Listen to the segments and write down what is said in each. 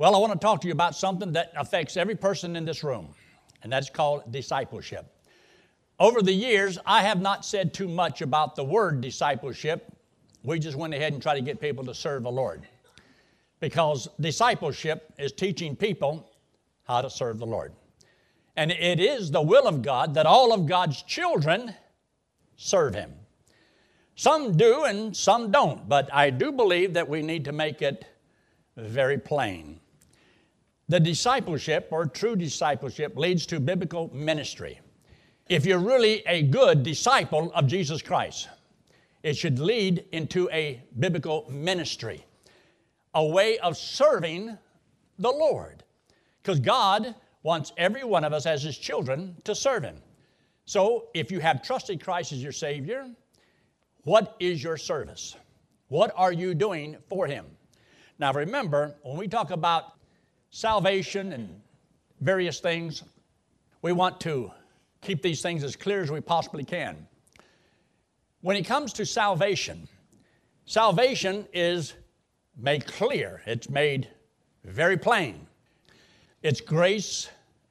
Well, I want to talk to you about something that affects every person in this room, and that's called discipleship. Over the years, I have not said too much about the word discipleship. We just went ahead and tried to get people to serve the Lord. Because discipleship is teaching people how to serve the Lord. And it is the will of God that all of God's children serve Him. Some do and some don't, but I do believe that we need to make it very plain. The discipleship or true discipleship leads to biblical ministry. If you're really a good disciple of Jesus Christ, it should lead into a biblical ministry, a way of serving the Lord. Because God wants every one of us as His children to serve Him. So if you have trusted Christ as your Savior, what is your service? What are you doing for Him? Now remember, when we talk about salvation and various things, we want to keep these things as clear as we possibly can. When it comes to salvation, salvation is made clear, it's made very plain. It's grace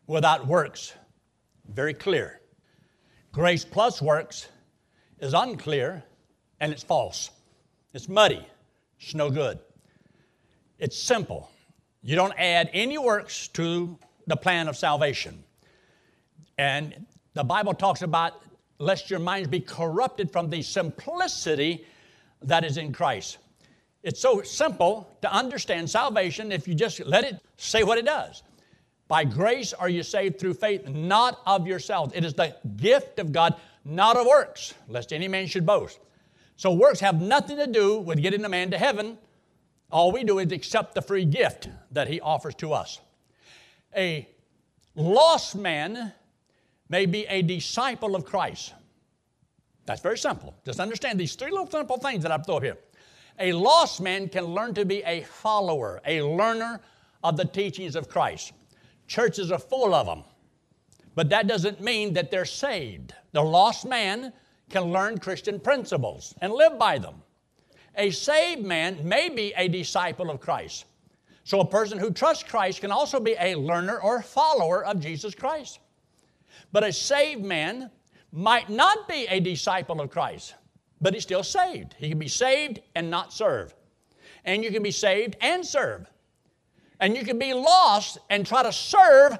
without works, very clear. Grace plus works is unclear and it's false. It's muddy, it's no good. It's simple. You don't add any works to the plan of salvation. And the Bible talks about lest your minds be corrupted from the simplicity that is in Christ. It's so simple to understand salvation if you just let it say what it does. By grace are you saved through faith, not of yourselves. It is the gift of God, not of works, lest any man should boast. So works have nothing to do with getting a man to heaven. All we do is accept the free gift that he offers to us. A lost man may be a disciple of Christ. That's very simple. Just understand these three little simple things that I've thrown here. A lost man can learn to be a follower, a learner of the teachings of Christ. Churches are full of them. But that doesn't mean that they're saved. The lost man can learn Christian principles and live by them. A saved man may be a disciple of Christ. So a person who trusts Christ can also be a learner or follower of Jesus Christ. But a saved man might not be a disciple of Christ, but he's still saved. He can be saved and not serve. And you can be saved and serve. And you can be lost and try to serve,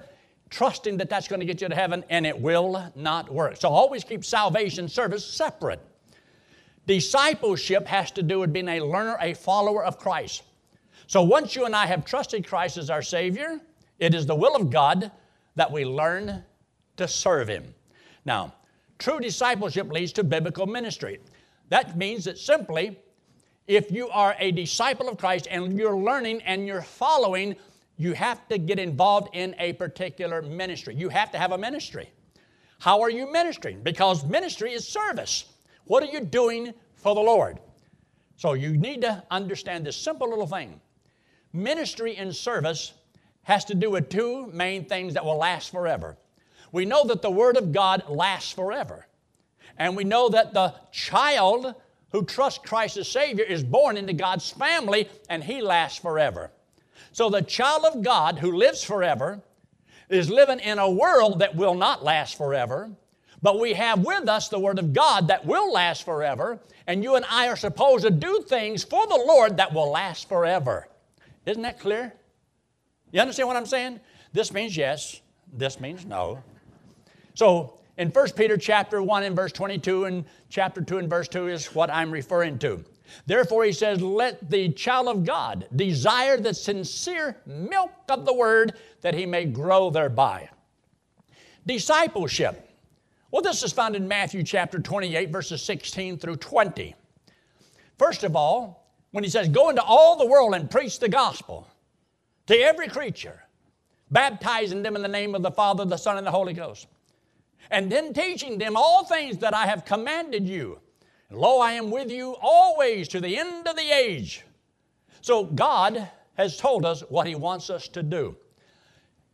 trusting that that's going to get you to heaven, and it will not work. So always keep salvation service separate. Discipleship has to do with being a learner, a follower of Christ. So once you and I have trusted Christ as our Savior, it is the will of God that we learn to serve Him. Now, true discipleship leads to biblical ministry. That means that simply, if you are a disciple of Christ and you're learning and you're following, you have to get involved in a particular ministry. You have to have a ministry. How are you ministering? Because ministry is service. What are you doing for the Lord? So you need to understand this simple little thing. Ministry and service has to do with two main things that will last forever. We know that the Word of God lasts forever. And we know that the child who trusts Christ as Savior is born into God's family and he lasts forever. So the child of God who lives forever is living in a world that will not last forever. But we have with us the Word of God that will last forever, and you and I are supposed to do things for the Lord that will last forever. Isn't that clear? You understand what I'm saying? This means yes, this means no. So in 1 Peter chapter 1 and verse 22 and chapter 2 and verse 2 is what I'm referring to. Therefore, he says, Let the child of God desire the sincere milk of the word that he may grow thereby. Discipleship well, this is found in Matthew chapter 28, verses 16 through 20. First of all, when he says, Go into all the world and preach the gospel to every creature, baptizing them in the name of the Father, the Son, and the Holy Ghost, and then teaching them all things that I have commanded you. lo, I am with you always to the end of the age. So God has told us what He wants us to do.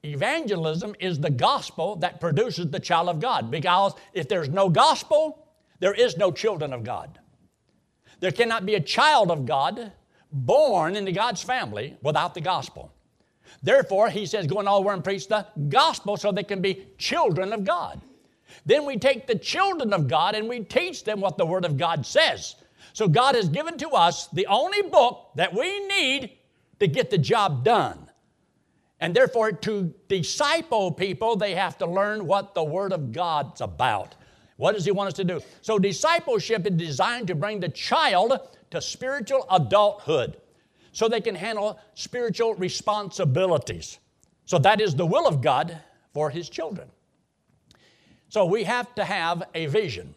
Evangelism is the gospel that produces the child of God because if there's no gospel, there is no children of God. There cannot be a child of God born into God's family without the gospel. Therefore, he says, go in all world and preach the gospel so they can be children of God. Then we take the children of God and we teach them what the Word of God says. So God has given to us the only book that we need to get the job done. And therefore, to disciple people, they have to learn what the Word of God's about. What does He want us to do? So, discipleship is designed to bring the child to spiritual adulthood so they can handle spiritual responsibilities. So, that is the will of God for His children. So, we have to have a vision.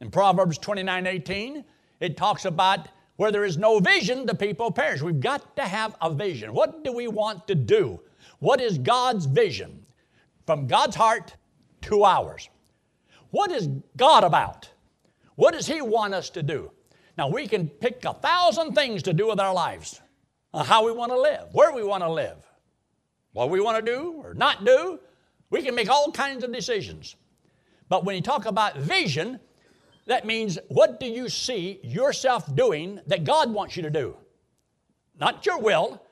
In Proverbs 29 18, it talks about where there is no vision, the people perish. We've got to have a vision. What do we want to do? What is God's vision? From God's heart to ours. What is God about? What does He want us to do? Now, we can pick a thousand things to do with our lives how we want to live, where we want to live, what we want to do or not do. We can make all kinds of decisions. But when you talk about vision, that means what do you see yourself doing that God wants you to do? Not your will,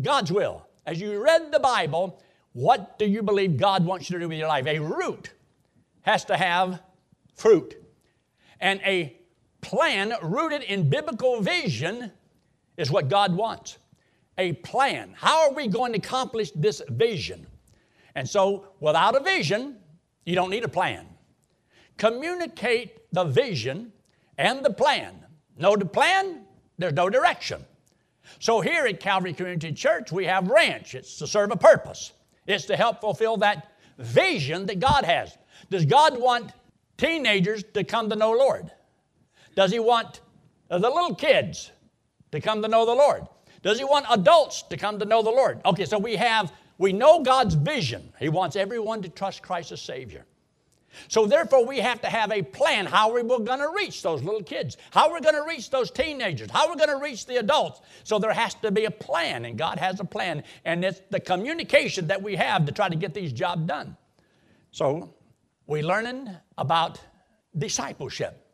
God's will. As you read the Bible, what do you believe God wants you to do with your life? A root has to have fruit. And a plan rooted in biblical vision is what God wants. A plan. How are we going to accomplish this vision? And so, without a vision, you don't need a plan. Communicate the vision and the plan. No plan, there's no direction. So, here at Calvary Community Church, we have ranch. It's to serve a purpose, it's to help fulfill that vision that God has. Does God want teenagers to come to know Lord? Does He want the little kids to come to know the Lord? Does He want adults to come to know the Lord? Okay, so we have, we know God's vision. He wants everyone to trust Christ as Savior. So therefore, we have to have a plan how we're going to reach those little kids, how we're going to reach those teenagers, how we're going to reach the adults. So there has to be a plan, and God has a plan, and it's the communication that we have to try to get these jobs done. So we're learning about discipleship.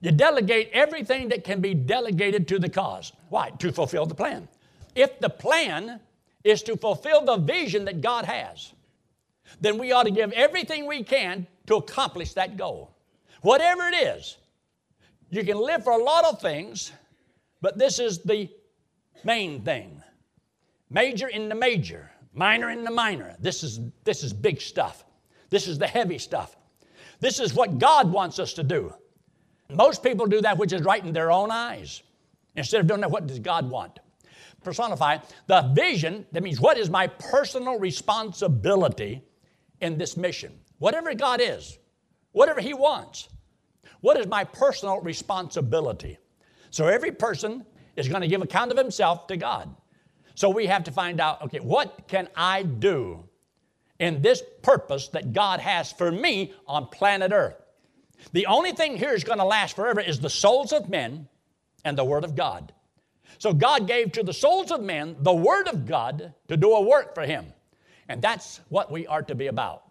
You delegate everything that can be delegated to the cause. Why? To fulfill the plan. If the plan is to fulfill the vision that God has, then we ought to give everything we can to accomplish that goal. Whatever it is, you can live for a lot of things, but this is the main thing. Major in the major, minor in the minor. This is, this is big stuff. This is the heavy stuff. This is what God wants us to do. Most people do that which is right in their own eyes. Instead of doing that, what does God want? Personify the vision, that means what is my personal responsibility in this mission? Whatever God is, whatever He wants, what is my personal responsibility? So every person is going to give account of himself to God. So we have to find out okay, what can I do in this purpose that God has for me on planet Earth? The only thing here is going to last forever is the souls of men and the Word of God. So God gave to the souls of men the Word of God to do a work for Him. And that's what we are to be about.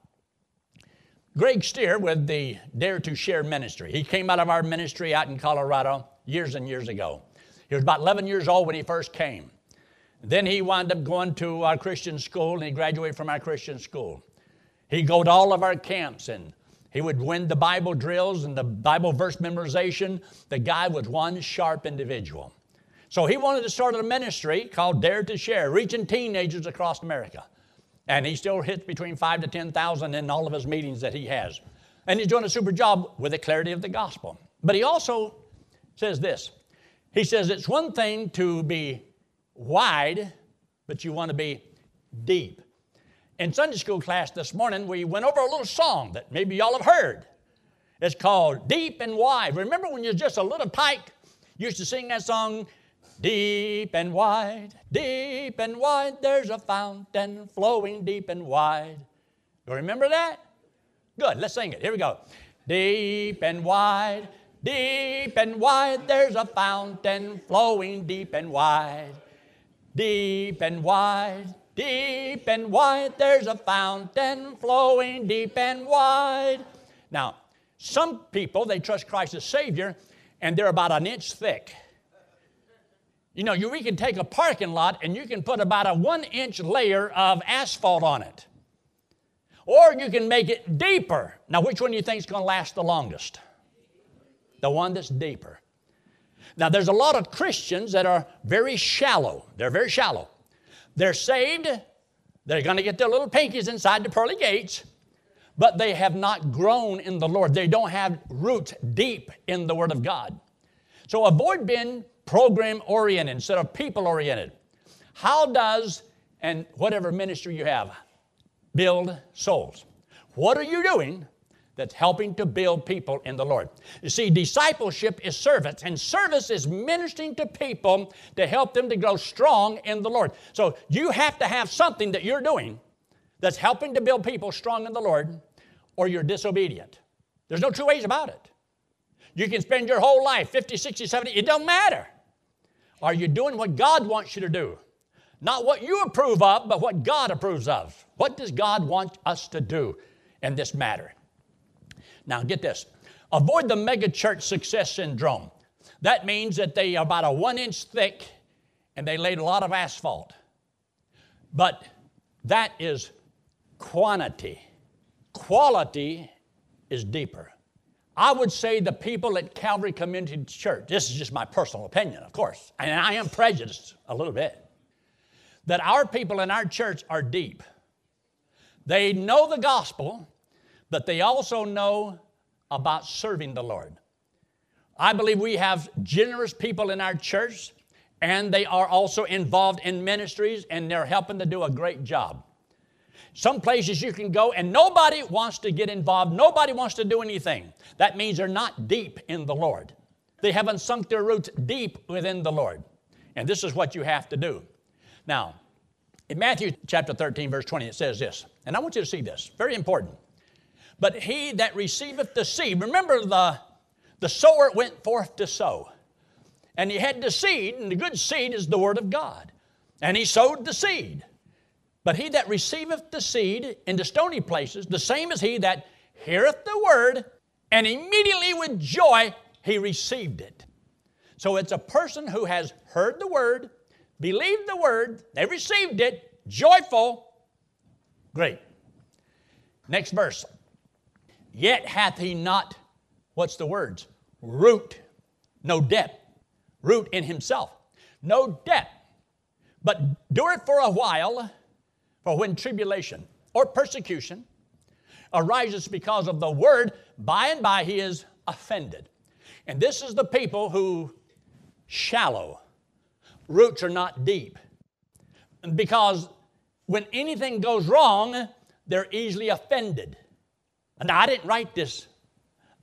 Greg Stier with the Dare to Share ministry. He came out of our ministry out in Colorado years and years ago. He was about 11 years old when he first came. Then he wound up going to our Christian school and he graduated from our Christian school. He'd go to all of our camps and he would win the Bible drills and the Bible verse memorization. The guy was one sharp individual. So he wanted to start a ministry called Dare to Share, reaching teenagers across America. And he still hits between five to 10,000 in all of his meetings that he has. And he's doing a super job with the clarity of the gospel. But he also says this He says, It's one thing to be wide, but you want to be deep. In Sunday school class this morning, we went over a little song that maybe y'all have heard. It's called Deep and Wide. Remember when you're just a little tyke, You used to sing that song, Deep and wide, deep and wide, there's a fountain flowing deep and wide. You remember that? Good, let's sing it. Here we go. Deep and wide, deep and wide, there's a fountain flowing deep and wide. Deep and wide, deep and wide, there's a fountain flowing deep and wide. Now, some people, they trust Christ as Savior, and they're about an inch thick. You know, you, we can take a parking lot and you can put about a one inch layer of asphalt on it. Or you can make it deeper. Now, which one do you think is going to last the longest? The one that's deeper. Now, there's a lot of Christians that are very shallow. They're very shallow. They're saved, they're going to get their little pinkies inside the pearly gates, but they have not grown in the Lord. They don't have roots deep in the Word of God. So avoid being program oriented instead of people oriented. How does, and whatever ministry you have, build souls? What are you doing that's helping to build people in the Lord. You see, discipleship is service, and service is ministering to people to help them to grow strong in the Lord. So you have to have something that you're doing that's helping to build people strong in the Lord, or you're disobedient. There's no two ways about it. You can spend your whole life 50, 60, 70, it don't matter. Are you doing what God wants you to do? Not what you approve of, but what God approves of. What does God want us to do in this matter? Now, get this avoid the megachurch success syndrome. That means that they are about a one inch thick and they laid a lot of asphalt. But that is quantity. Quality is deeper. I would say the people at Calvary Community Church, this is just my personal opinion, of course, and I am prejudiced a little bit, that our people in our church are deep. They know the gospel, but they also know about serving the Lord. I believe we have generous people in our church, and they are also involved in ministries, and they're helping to do a great job. Some places you can go and nobody wants to get involved, nobody wants to do anything. That means they're not deep in the Lord. They haven't sunk their roots deep within the Lord. And this is what you have to do. Now, in Matthew chapter 13, verse 20, it says this, and I want you to see this, very important. But he that receiveth the seed, remember the, the sower went forth to sow. And he had the seed, and the good seed is the word of God. And he sowed the seed. But he that receiveth the seed into stony places, the same as he that heareth the word, and immediately with joy he received it. So it's a person who has heard the word, believed the word, they received it, joyful, great. Next verse. Yet hath he not, what's the words? Root, no depth. Root in himself, no depth. But do it for a while, for when tribulation or persecution arises because of the word, by and by he is offended. And this is the people who shallow, roots are not deep. Because when anything goes wrong, they're easily offended. And I didn't write this,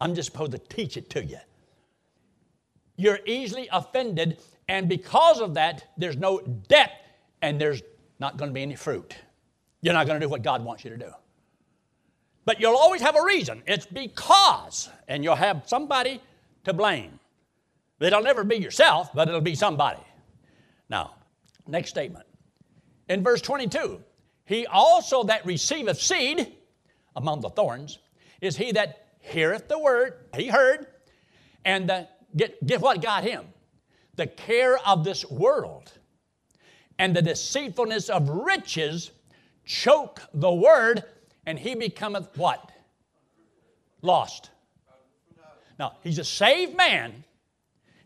I'm just supposed to teach it to you. You're easily offended, and because of that, there's no depth and there's not going to be any fruit. You're not going to do what God wants you to do. But you'll always have a reason. It's because, and you'll have somebody to blame. It'll never be yourself, but it'll be somebody. Now, next statement. In verse 22, he also that receiveth seed among the thorns is he that heareth the word, he heard, and the, get, get what got him? The care of this world and the deceitfulness of riches choke the word, and he becometh what? Lost. Now, he's a saved man.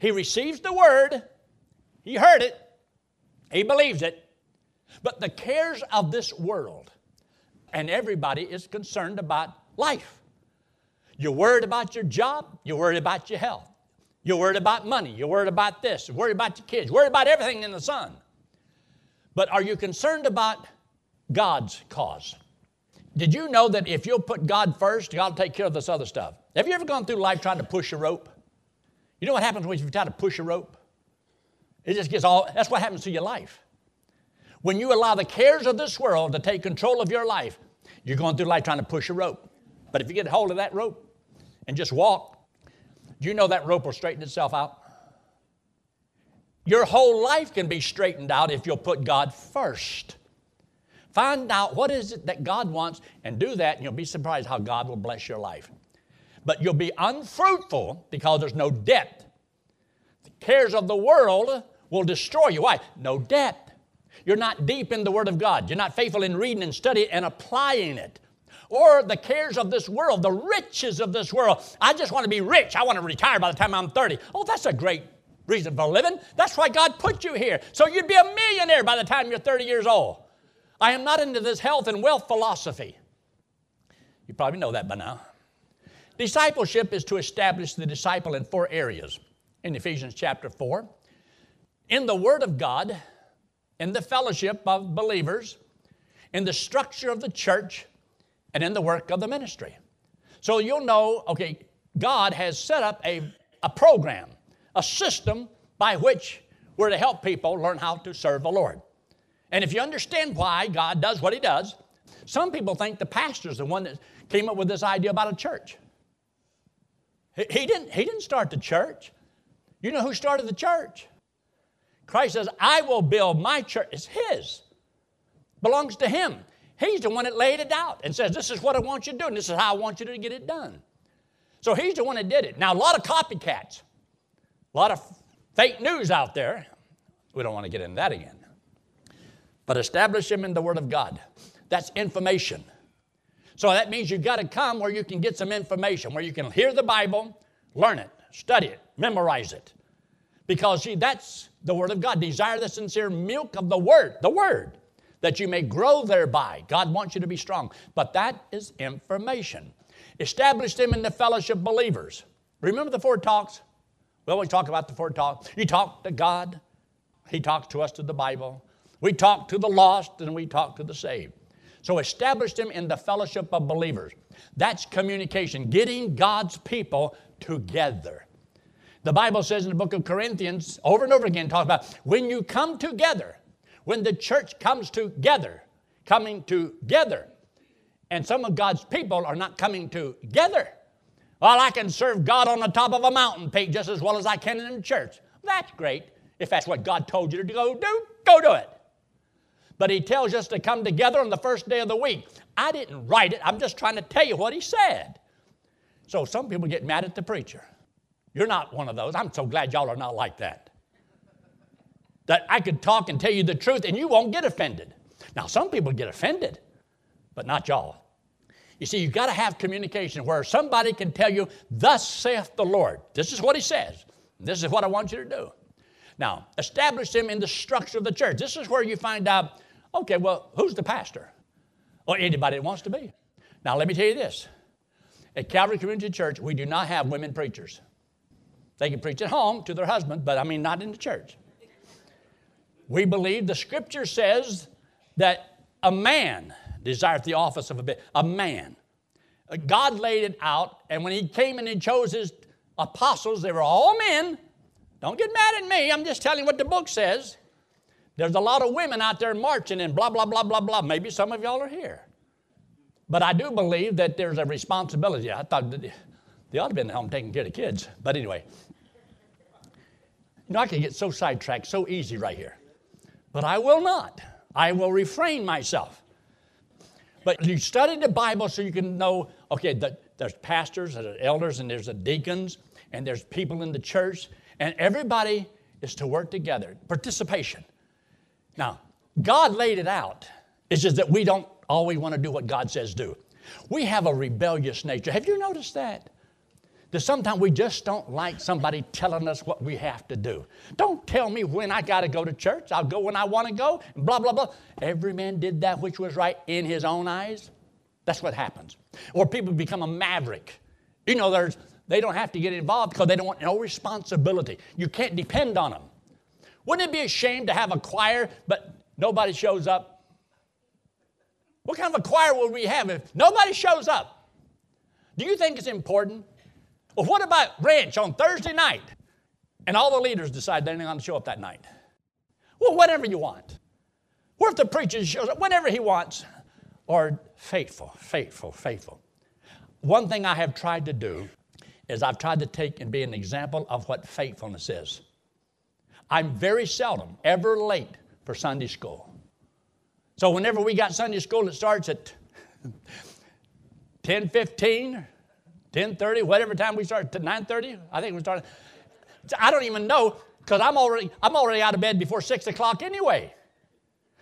He receives the word, he heard it, he believes it, but the cares of this world, and everybody is concerned about life. You're worried about your job, you're worried about your health, you're worried about money, you're worried about this, you're worried about your kids, you're worried about everything in the sun. But are you concerned about God's cause? Did you know that if you'll put God first, God will take care of this other stuff? Have you ever gone through life trying to push a rope? You know what happens when you try to push a rope? It just gets all, that's what happens to your life. When you allow the cares of this world to take control of your life, you're going through life trying to push a rope. But if you get a hold of that rope, and just walk, do you know that rope will straighten itself out? Your whole life can be straightened out if you'll put God first. Find out what is it that God wants and do that, and you'll be surprised how God will bless your life. But you'll be unfruitful because there's no depth. The cares of the world will destroy you. Why? No depth. You're not deep in the Word of God. You're not faithful in reading and studying and applying it. Or the cares of this world, the riches of this world. I just want to be rich. I want to retire by the time I'm 30. Oh, that's a great reason for living. That's why God put you here. So you'd be a millionaire by the time you're 30 years old. I am not into this health and wealth philosophy. You probably know that by now. Discipleship is to establish the disciple in four areas in Ephesians chapter 4 in the Word of God, in the fellowship of believers, in the structure of the church, and in the work of the ministry. So you'll know, okay, God has set up a, a program, a system by which we're to help people learn how to serve the Lord. And if you understand why God does what He does, some people think the pastor's the one that came up with this idea about a church. He didn't, he didn't start the church. You know who started the church? Christ says, I will build my church. It's His, belongs to Him. He's the one that laid it out and says, This is what I want you to do, and this is how I want you to get it done. So He's the one that did it. Now, a lot of copycats, a lot of fake news out there. We don't want to get into that again. But establish Him in the Word of God. That's information. So that means you've got to come where you can get some information, where you can hear the Bible, learn it, study it, memorize it. Because see, that's the Word of God. Desire the sincere milk of the Word, the Word, that you may grow thereby. God wants you to be strong. But that is information. Establish them in the fellowship believers. Remember the four talks? We always talk about the four talks. You talk to God, He talks to us through the Bible. We talk to the lost, and we talk to the saved. So establish them in the fellowship of believers. That's communication, getting God's people together. The Bible says in the book of Corinthians, over and over again, talks about when you come together, when the church comes together, coming together, and some of God's people are not coming together. Well, I can serve God on the top of a mountain peak just as well as I can in the church. That's great. If that's what God told you to go do, go do it but he tells us to come together on the first day of the week. I didn't write it, I'm just trying to tell you what he said. So some people get mad at the preacher. You're not one of those. I'm so glad y'all are not like that. That I could talk and tell you the truth and you won't get offended. Now, some people get offended, but not y'all. You see, you've got to have communication where somebody can tell you, Thus saith the Lord. This is what he says. This is what I want you to do. Now, establish them in the structure of the church. This is where you find out Okay, well, who's the pastor? Or anybody that wants to be. Now, let me tell you this. At Calvary Community Church, we do not have women preachers. They can preach at home to their husband, but I mean, not in the church. We believe the scripture says that a man desires the office of a. A man. God laid it out, and when he came and he chose his apostles, they were all men. Don't get mad at me, I'm just telling you what the book says. There's a lot of women out there marching and blah, blah, blah, blah, blah. Maybe some of y'all are here. But I do believe that there's a responsibility. I thought they ought to be in the home taking care of the kids. But anyway, you know, I can get so sidetracked so easy right here. But I will not. I will refrain myself. But you study the Bible so you can know okay, the, there's pastors, there's elders, and there's the deacons, and there's people in the church, and everybody is to work together. Participation. Now, God laid it out. It's just that we don't always want to do what God says do. We have a rebellious nature. Have you noticed that? That sometimes we just don't like somebody telling us what we have to do. Don't tell me when I got to go to church. I'll go when I want to go, blah, blah, blah. Every man did that which was right in his own eyes. That's what happens. Or people become a maverick. You know, there's, they don't have to get involved because they don't want no responsibility. You can't depend on them. Wouldn't it be a shame to have a choir, but nobody shows up? What kind of a choir would we have if nobody shows up? Do you think it's important? Well, what about ranch on Thursday night? And all the leaders decide they're not going to show up that night. Well, whatever you want. What if the preacher shows up whenever he wants? Or faithful, faithful, faithful. One thing I have tried to do is I've tried to take and be an example of what faithfulness is. I'm very seldom ever late for Sunday school. So whenever we got Sunday school, it starts at 10:15, 10:30, whatever time we start to 9:30. I think we started. I don't even know because I'm already, I'm already out of bed before 6 o'clock anyway,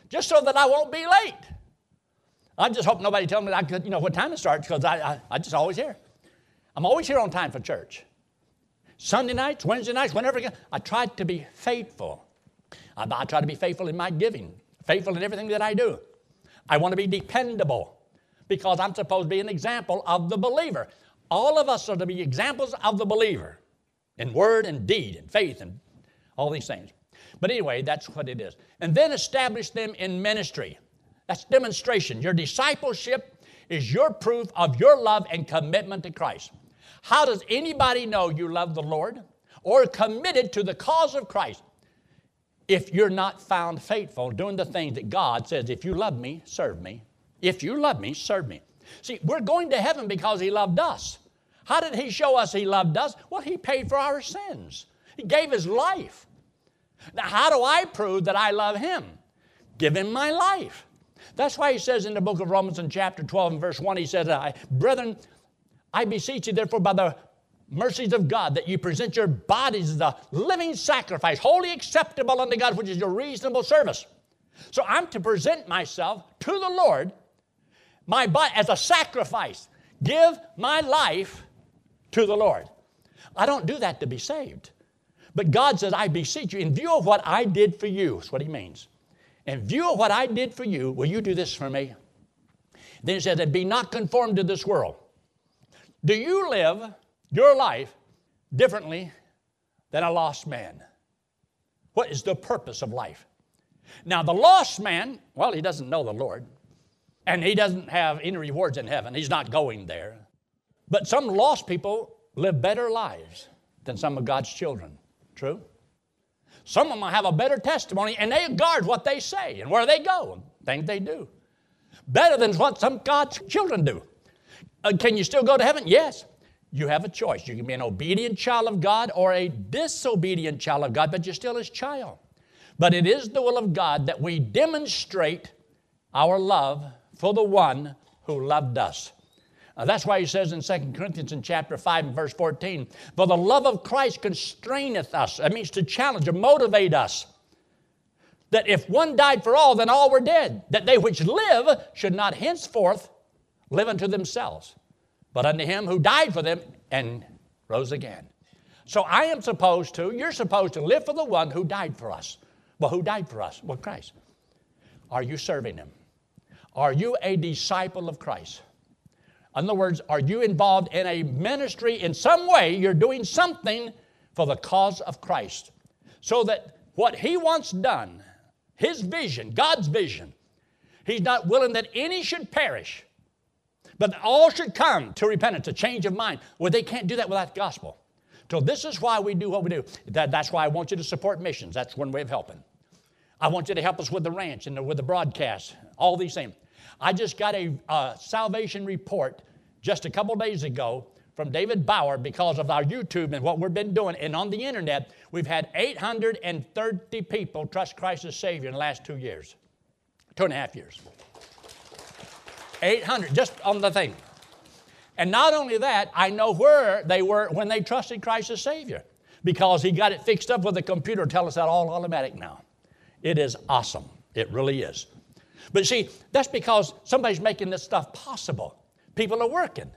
just so that I won't be late. I just hope nobody tells me I could, you know, what time it starts because I, I, I just always here. I'm always here on time for church. Sunday nights, Wednesday nights, whenever I, try to be faithful. I, I try to be faithful in my giving, faithful in everything that I do. I want to be dependable because I'm supposed to be an example of the believer. All of us are to be examples of the believer in word and deed and faith and all these things. But anyway, that's what it is. And then establish them in ministry. That's demonstration. Your discipleship is your proof of your love and commitment to Christ. How does anybody know you love the Lord or committed to the cause of Christ if you're not found faithful doing the things that God says, if you love me, serve me. If you love me, serve me. See, we're going to heaven because He loved us. How did He show us He loved us? Well, He paid for our sins, He gave His life. Now, how do I prove that I love Him? Give Him my life. That's why He says in the book of Romans, in chapter 12 and verse 1, He says, "I, Brethren, I beseech you, therefore, by the mercies of God, that you present your bodies as a living sacrifice, holy acceptable unto God, which is your reasonable service. So I'm to present myself to the Lord, my body as a sacrifice. Give my life to the Lord. I don't do that to be saved. But God says, I beseech you, in view of what I did for you, that's what he means. In view of what I did for you, will you do this for me? Then he says, and be not conformed to this world. Do you live your life differently than a lost man? What is the purpose of life? Now, the lost man, well, he doesn't know the Lord, and he doesn't have any rewards in heaven. He's not going there. But some lost people live better lives than some of God's children. True? Some of them have a better testimony and they guard what they say and where they go and things they do. Better than what some God's children do. Uh, can you still go to heaven? Yes. You have a choice. You can be an obedient child of God or a disobedient child of God, but you're still His child. But it is the will of God that we demonstrate our love for the one who loved us. That's why he says in 2 Corinthians in chapter 5 and verse 14, For the love of Christ constraineth us. That means to challenge or motivate us. That if one died for all, then all were dead. That they which live should not henceforth live unto themselves, but unto him who died for them and rose again. So I am supposed to, you're supposed to live for the one who died for us. Well, who died for us? Well, Christ. Are you serving him? Are you a disciple of Christ? In other words, are you involved in a ministry in some way? You're doing something for the cause of Christ. So that what He wants done, His vision, God's vision, He's not willing that any should perish, but all should come to repentance, a change of mind. Well, they can't do that without the gospel. So this is why we do what we do. That, that's why I want you to support missions. That's one way of helping. I want you to help us with the ranch and the, with the broadcast, all these things. I just got a salvation report just a couple days ago from David Bauer because of our YouTube and what we've been doing. And on the internet, we've had 830 people trust Christ as Savior in the last two years, two and a half years. 800 just on the thing. And not only that, I know where they were when they trusted Christ as Savior because He got it fixed up with a computer. Tell us that all automatic now. It is awesome. It really is. But see, that's because somebody's making this stuff possible. People are working.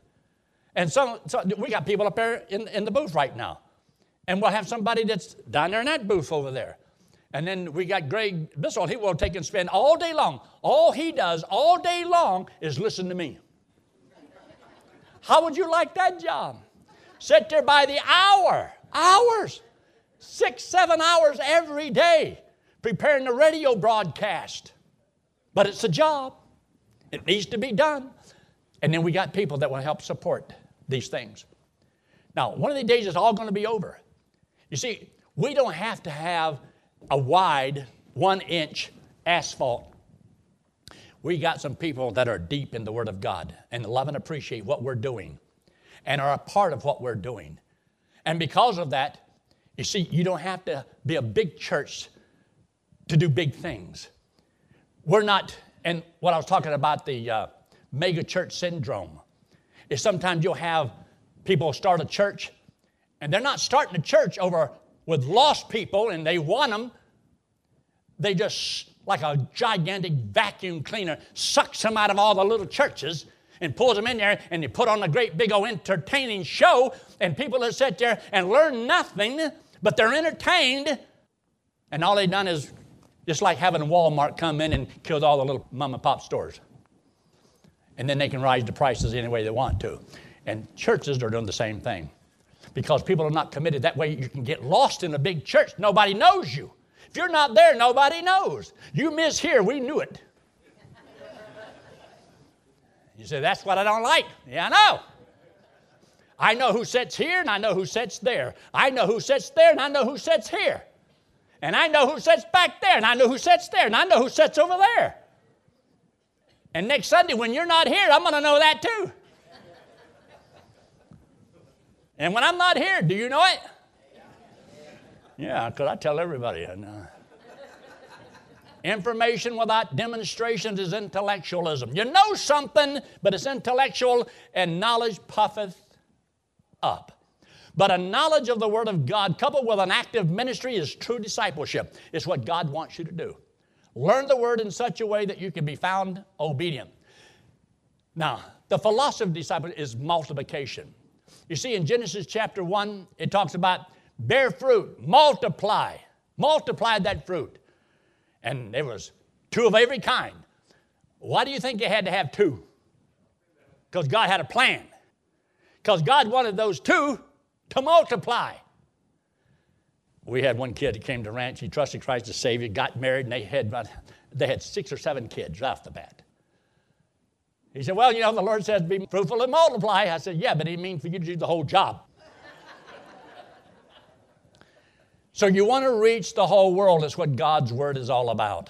And so we got people up there in, in the booth right now. And we'll have somebody that's down there in that booth over there. And then we got Greg Bissell. He will take and spend all day long. All he does all day long is listen to me. How would you like that job? Sit there by the hour, hours, six, seven hours every day, preparing the radio broadcast. But it's a job. It needs to be done. And then we got people that will help support these things. Now, one of the days it's all going to be over. You see, we don't have to have a wide one inch asphalt. We got some people that are deep in the Word of God and love and appreciate what we're doing and are a part of what we're doing. And because of that, you see, you don't have to be a big church to do big things. We're not, and what I was talking about the uh, mega church syndrome is sometimes you'll have people start a church and they're not starting a church over with lost people and they want them, they just, like a gigantic vacuum cleaner, sucks them out of all the little churches and pulls them in there and they put on a great big old entertaining show and people that sit there and learn nothing, but they're entertained. And all they've done is just like having Walmart come in and kill all the little mom and pop stores. And then they can raise the prices any way they want to. And churches are doing the same thing because people are not committed. That way you can get lost in a big church. Nobody knows you. If you're not there, nobody knows. You miss here, we knew it. You say, that's what I don't like. Yeah, I know. I know who sits here and I know who sits there. I know who sits there and I know who sits here. And I know who sits back there and I know who sits there and I know who sits over there. And next Sunday, when you're not here, I'm going to know that too. And when I'm not here, do you know it? Yeah, because I tell everybody. And, uh, Information without demonstrations is intellectualism. You know something, but it's intellectual, and knowledge puffeth up. But a knowledge of the Word of God coupled with an active ministry is true discipleship. It's what God wants you to do. Learn the Word in such a way that you can be found obedient. Now, the philosophy of discipleship is multiplication. You see, in Genesis chapter 1, it talks about bear fruit, multiply, multiply that fruit and there was two of every kind. Why do you think you had to have two? Because God had a plan. Because God wanted those two to multiply. We had one kid that came to ranch. He trusted Christ as Savior, got married, and they had they had six or seven kids right off the bat. He said, "Well, you know, the Lord says be fruitful and multiply." I said, "Yeah, but He means for you to do the whole job." So you want to reach the whole world, is what God's Word is all about.